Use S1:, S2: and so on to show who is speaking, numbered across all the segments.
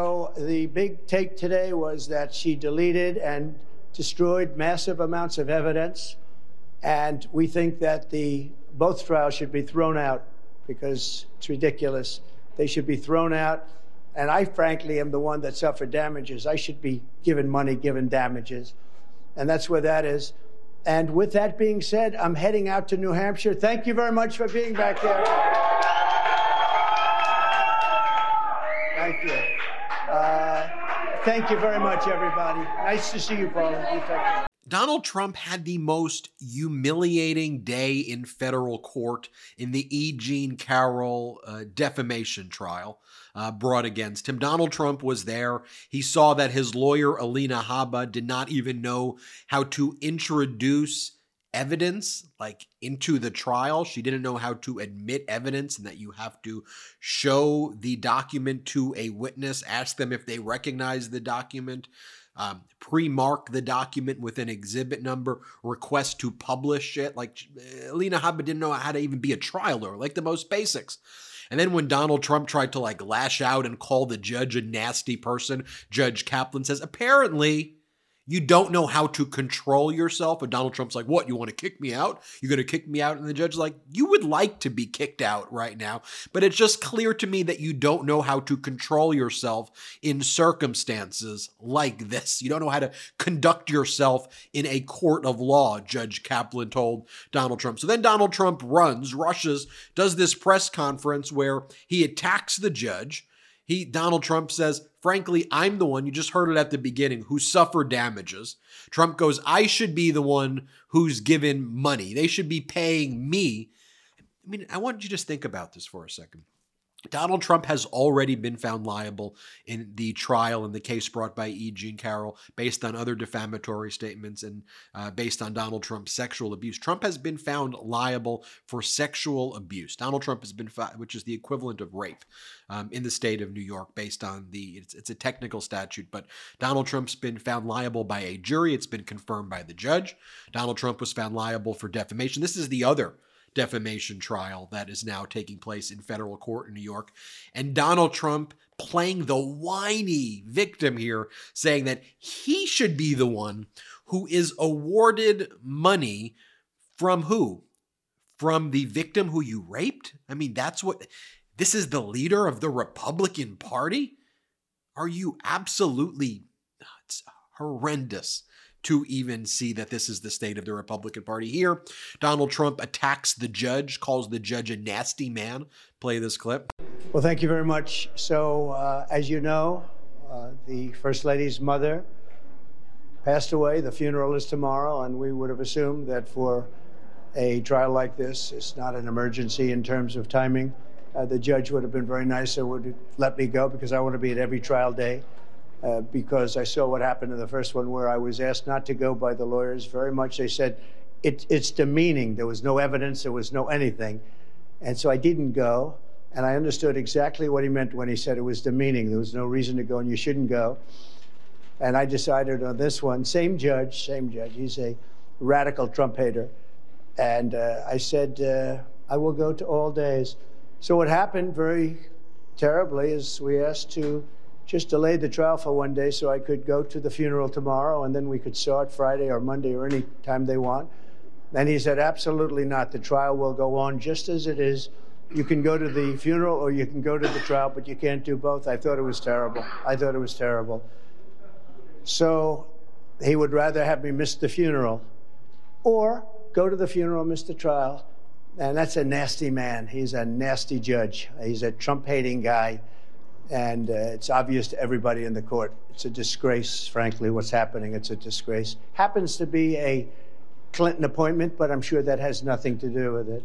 S1: So the big take today was that she deleted and destroyed massive amounts of evidence, and we think that the both trials should be thrown out because it's ridiculous. They should be thrown out. And I, frankly, am the one that suffered damages. I should be given money, given damages. And that's where that is. And with that being said, I'm heading out to New Hampshire. Thank you very much for being back there. Thank you. Uh, thank you very much, everybody. Nice to see you, care.
S2: Donald Trump had the most humiliating day in federal court in the E. Jean Carroll uh, defamation trial uh, brought against him. Donald Trump was there. He saw that his lawyer, Alina Habba, did not even know how to introduce evidence like into the trial. She didn't know how to admit evidence and that you have to show the document to a witness, ask them if they recognize the document um, pre-mark the document with an exhibit number, request to publish it. Like Alina Habba didn't know how to even be a trial lawyer, like the most basics. And then when Donald Trump tried to like lash out and call the judge a nasty person, Judge Kaplan says, apparently you don't know how to control yourself. And Donald Trump's like, What? You want to kick me out? You're going to kick me out? And the judge's like, You would like to be kicked out right now. But it's just clear to me that you don't know how to control yourself in circumstances like this. You don't know how to conduct yourself in a court of law, Judge Kaplan told Donald Trump. So then Donald Trump runs, rushes, does this press conference where he attacks the judge he Donald Trump says, "Frankly, I'm the one, you just heard it at the beginning, who suffered damages." Trump goes, "I should be the one who's given money. They should be paying me." I mean, I want you to just think about this for a second. Donald Trump has already been found liable in the trial in the case brought by E. Jean Carroll based on other defamatory statements and uh, based on Donald Trump's sexual abuse. Trump has been found liable for sexual abuse. Donald Trump has been, found, which is the equivalent of rape um, in the state of New York based on the, it's, it's a technical statute, but Donald Trump's been found liable by a jury. It's been confirmed by the judge. Donald Trump was found liable for defamation. This is the other defamation trial that is now taking place in federal court in New York. And Donald Trump playing the whiny victim here, saying that he should be the one who is awarded money from who? From the victim who you raped? I mean, that's what this is the leader of the Republican Party? Are you absolutely it's horrendous to even see that this is the state of the Republican Party here. Donald Trump attacks the judge, calls the judge a nasty man. Play this clip.
S1: Well, thank you very much. So, uh, as you know, uh, the First Lady's mother passed away. The funeral is tomorrow, and we would have assumed that for a trial like this, it's not an emergency in terms of timing. Uh, the judge would have been very nice and would let me go because I want to be at every trial day. Uh, because I saw what happened in the first one where I was asked not to go by the lawyers very much. They said, it, it's demeaning. There was no evidence, there was no anything. And so I didn't go. And I understood exactly what he meant when he said it was demeaning. There was no reason to go and you shouldn't go. And I decided on this one, same judge, same judge. He's a radical Trump hater. And uh, I said, uh, I will go to all days. So what happened very terribly is we asked to just delayed the trial for one day so I could go to the funeral tomorrow and then we could start Friday or Monday or any time they want. And he said, absolutely not. The trial will go on just as it is. You can go to the funeral or you can go to the trial, but you can't do both. I thought it was terrible. I thought it was terrible. So he would rather have me miss the funeral or go to the funeral, miss the trial. And that's a nasty man. He's a nasty judge. He's a Trump hating guy and uh, it's obvious to everybody in the court. It's a disgrace, frankly, what's happening. It's a disgrace. Happens to be a Clinton appointment, but I'm sure that has nothing to do with it.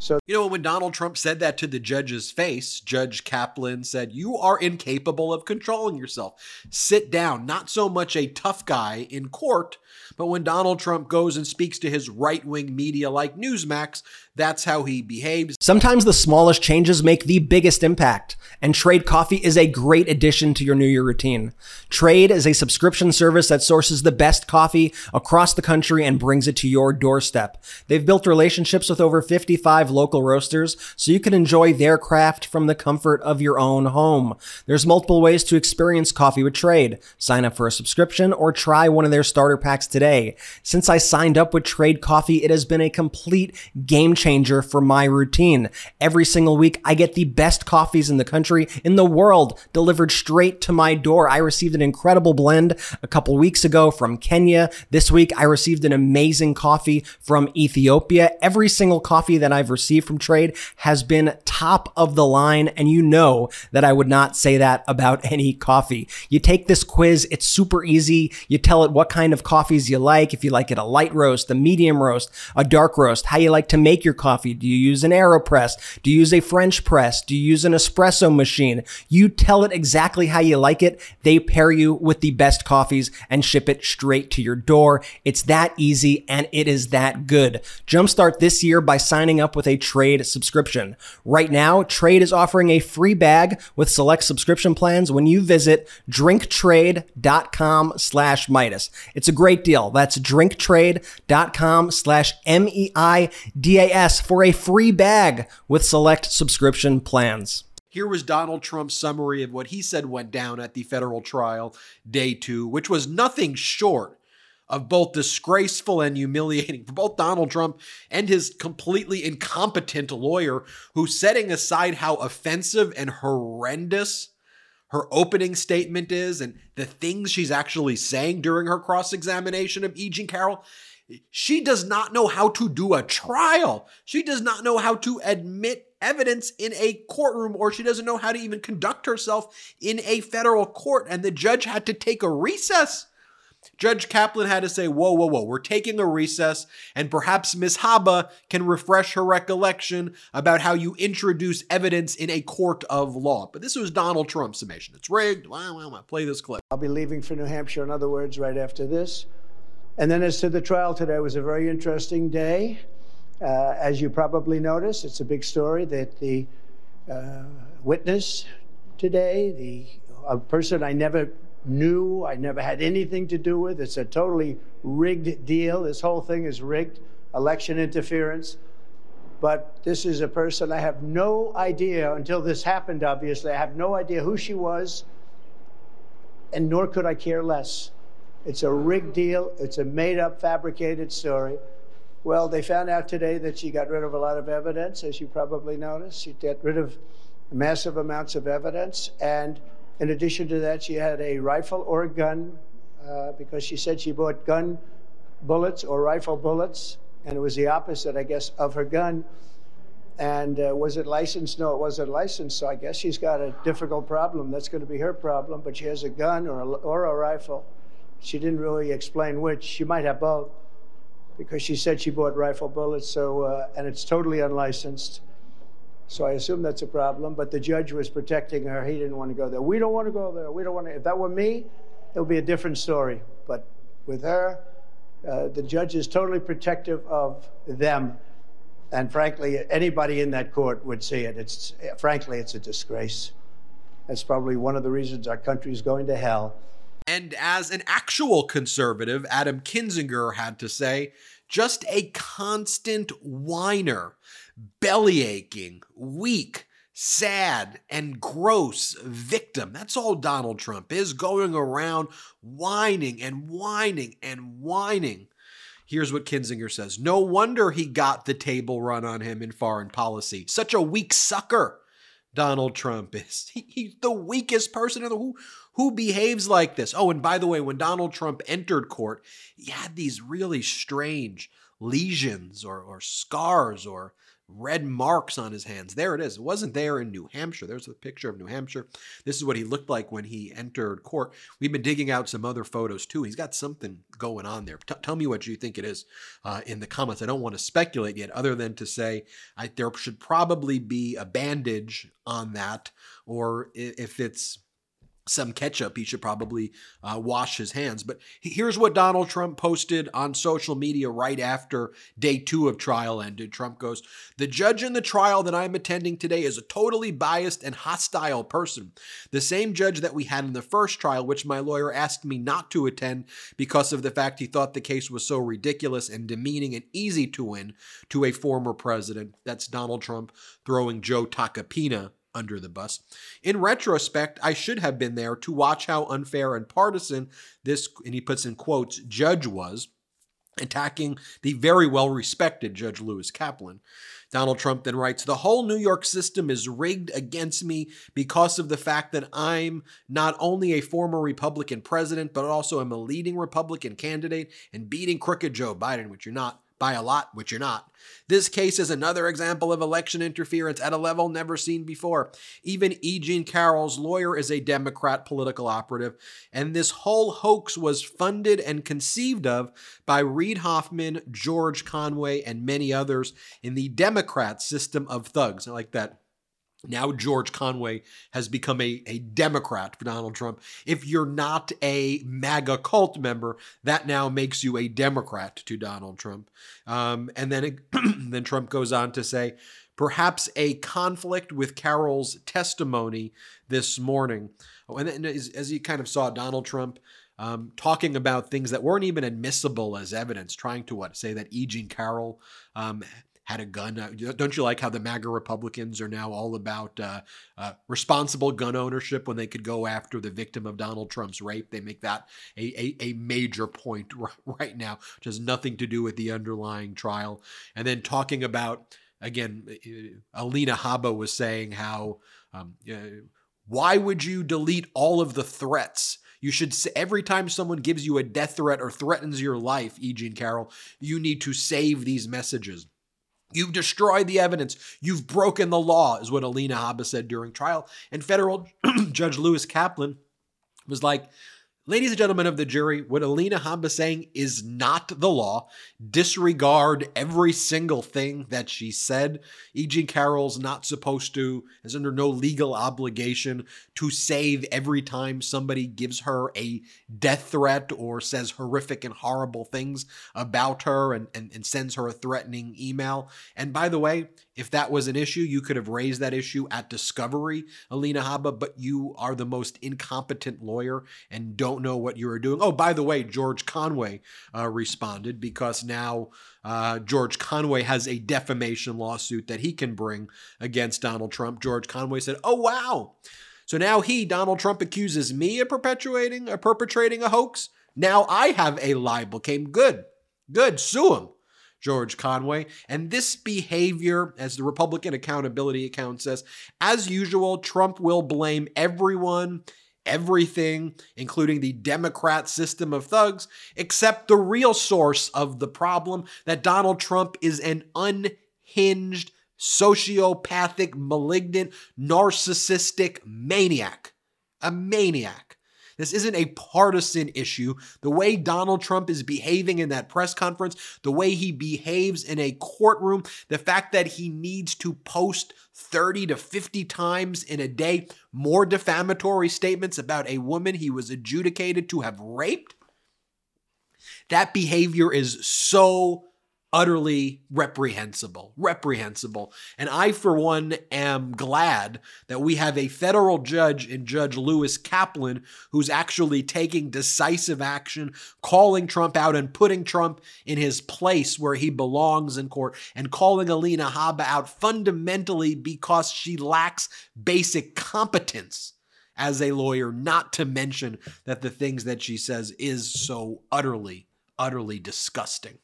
S2: So, you know, when Donald Trump said that to the judge's face, Judge Kaplan said, You are incapable of controlling yourself. Sit down. Not so much a tough guy in court, but when Donald Trump goes and speaks to his right wing media like Newsmax, That's how he behaves.
S3: Sometimes the smallest changes make the biggest impact, and Trade Coffee is a great addition to your New Year routine. Trade is a subscription service that sources the best coffee across the country and brings it to your doorstep. They've built relationships with over 55 local roasters so you can enjoy their craft from the comfort of your own home. There's multiple ways to experience coffee with Trade. Sign up for a subscription or try one of their starter packs today. Since I signed up with Trade Coffee, it has been a complete game changer for my routine. Every single week, I get the best coffees in the country, in the world, delivered straight to my door. I received an incredible blend a couple weeks ago from Kenya. This week, I received an amazing coffee from Ethiopia. Every single coffee that I've received from Trade has been top of the line, and you know that I would not say that about any coffee. You take this quiz, it's super easy. You tell it what kind of coffees you like, if you like it a light roast, a medium roast, a dark roast, how you like to make your coffee. Do you use an AeroPress? Do you use a French press? Do you use an espresso machine? You tell it exactly how you like it. They pair you with the best coffees and ship it straight to your door. It's that easy and it is that good. Jumpstart this year by signing up with a trade subscription. Right now, Trade is offering a free bag with select subscription plans when you visit drinktrade.com slash Meidas. It's a great deal. That's drinktrade.com slash M-E-I-D-A-S for a free bag with select subscription plans.
S2: Here was Donald Trump's summary of what he said went down at the federal trial, day two, which was nothing short of both disgraceful and humiliating for both Donald Trump and his completely incompetent lawyer, who's setting aside how offensive and horrendous her opening statement is and the things she's actually saying during her cross examination of E. Jean Carroll. She does not know how to do a trial. She does not know how to admit evidence in a courtroom, or she doesn't know how to even conduct herself in a federal court. And the judge had to take a recess. Judge Kaplan had to say, Whoa, whoa, whoa, we're taking a recess, and perhaps Ms. Habba can refresh her recollection about how you introduce evidence in a court of law. But this was Donald Trump's summation. It's rigged. Wow, wow, wow. Play this clip.
S1: I'll be leaving for New Hampshire, in other words, right after this. And then, as to the trial today, it was a very interesting day. Uh, as you probably noticed, it's a big story that the uh, witness today, the a person I never knew, I never had anything to do with, it's a totally rigged deal. This whole thing is rigged, election interference. But this is a person I have no idea until this happened, obviously. I have no idea who she was, and nor could I care less. It's a rigged deal. It's a made up, fabricated story. Well, they found out today that she got rid of a lot of evidence, as you probably noticed. She got rid of massive amounts of evidence. And in addition to that, she had a rifle or a gun uh, because she said she bought gun bullets or rifle bullets. And it was the opposite, I guess, of her gun. And uh, was it licensed? No, it wasn't licensed. So I guess she's got a difficult problem. That's going to be her problem. But she has a gun or a, or a rifle. She didn't really explain which. She might have both because she said she bought rifle bullets, so uh, and it's totally unlicensed. So I assume that's a problem. But the judge was protecting her. He didn't want to go there. We don't want to go there. We don't want to. If that were me, it would be a different story. But with her, uh, the judge is totally protective of them. And frankly, anybody in that court would see it. It's frankly, it's a disgrace. That's probably one of the reasons our country is going to hell.
S2: And as an actual conservative, Adam Kinzinger had to say, just a constant whiner, belly aching, weak, sad, and gross victim. That's all Donald Trump is, going around whining and whining and whining. Here's what Kinzinger says No wonder he got the table run on him in foreign policy. Such a weak sucker. Donald Trump is. He, he's the weakest person in the who who behaves like this. Oh, and by the way, when Donald Trump entered court, he had these really strange lesions or, or scars or red marks on his hands. There it is. It wasn't there in New Hampshire. There's a picture of New Hampshire. This is what he looked like when he entered court. We've been digging out some other photos too. He's got something going on there. T- tell me what you think it is uh, in the comments. I don't want to speculate yet, other than to say I, there should probably be a bandage on that, or if it's some ketchup. He should probably uh, wash his hands. But here's what Donald Trump posted on social media right after day two of trial ended. Trump goes, The judge in the trial that I'm attending today is a totally biased and hostile person. The same judge that we had in the first trial, which my lawyer asked me not to attend because of the fact he thought the case was so ridiculous and demeaning and easy to win to a former president. That's Donald Trump throwing Joe Tacopina under the bus. In retrospect, I should have been there to watch how unfair and partisan this, and he puts in quotes, judge was, attacking the very well respected Judge Lewis Kaplan. Donald Trump then writes The whole New York system is rigged against me because of the fact that I'm not only a former Republican president, but also am a leading Republican candidate and beating crooked Joe Biden, which you're not by a lot, which you're not. This case is another example of election interference at a level never seen before. Even E. Jean Carroll's lawyer is a Democrat political operative, and this whole hoax was funded and conceived of by Reid Hoffman, George Conway, and many others in the Democrat system of thugs. I like that now George Conway has become a, a Democrat for Donald Trump. If you're not a MAGA cult member, that now makes you a Democrat to Donald Trump. Um, and then, it, then Trump goes on to say, perhaps a conflict with Carroll's testimony this morning. Oh, and, as, as you kind of saw, Donald Trump um, talking about things that weren't even admissible as evidence, trying to what say that E. Jean Carroll um, had a gun. Uh, don't you like how the MAGA Republicans are now all about uh, uh, responsible gun ownership when they could go after the victim of Donald Trump's rape? They make that a, a, a major point right now, which has nothing to do with the underlying trial. And then talking about, again, Alina Habba was saying how. Um, why would you delete all of the threats? You should every time someone gives you a death threat or threatens your life, E. Jean Carroll, you need to save these messages. You've destroyed the evidence. You've broken the law, is what Alina Habba said during trial. And federal Judge Lewis Kaplan was like, Ladies and gentlemen of the jury, what Alina Habba is saying is not the law. Disregard every single thing that she said. E.G. Carroll's not supposed to, is under no legal obligation to save every time somebody gives her a death threat or says horrific and horrible things about her and, and, and sends her a threatening email. And by the way, if that was an issue, you could have raised that issue at discovery, Alina Habba, but you are the most incompetent lawyer and don't know what you are doing. Oh, by the way, George Conway uh, responded because now uh, George Conway has a defamation lawsuit that he can bring against Donald Trump. George Conway said, Oh, wow. So now he, Donald Trump, accuses me of perpetuating, or perpetrating a hoax. Now I have a libel came. Good. Good. Sue him. George Conway. And this behavior, as the Republican Accountability Account says, as usual, Trump will blame everyone, everything, including the Democrat system of thugs, except the real source of the problem that Donald Trump is an unhinged, sociopathic, malignant, narcissistic maniac. A maniac. This isn't a partisan issue. The way Donald Trump is behaving in that press conference, the way he behaves in a courtroom, the fact that he needs to post 30 to 50 times in a day more defamatory statements about a woman he was adjudicated to have raped. That behavior is so utterly reprehensible. Reprehensible. And I, for one, am glad that we have a federal judge in Judge Lewis Kaplan who's actually taking decisive action, calling Trump out and putting Trump in his place where he belongs in court, and calling Alina Habba out fundamentally because she lacks basic competence as a lawyer, not to mention that the things that she says is so utterly, utterly disgusting.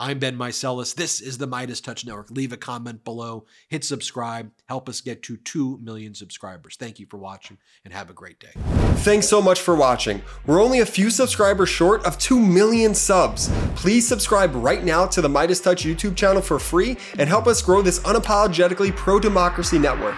S2: I'm Ben Meiselas. This is the MeidasTouch Network. Leave a comment below, hit subscribe, help us get to 2 million subscribers. Thank you for watching and have a great day.
S4: Thanks so much for watching. We're only a few subscribers short of 2 million subs. Please subscribe right now to the MeidasTouch YouTube channel for free and help us grow this unapologetically pro democracy network.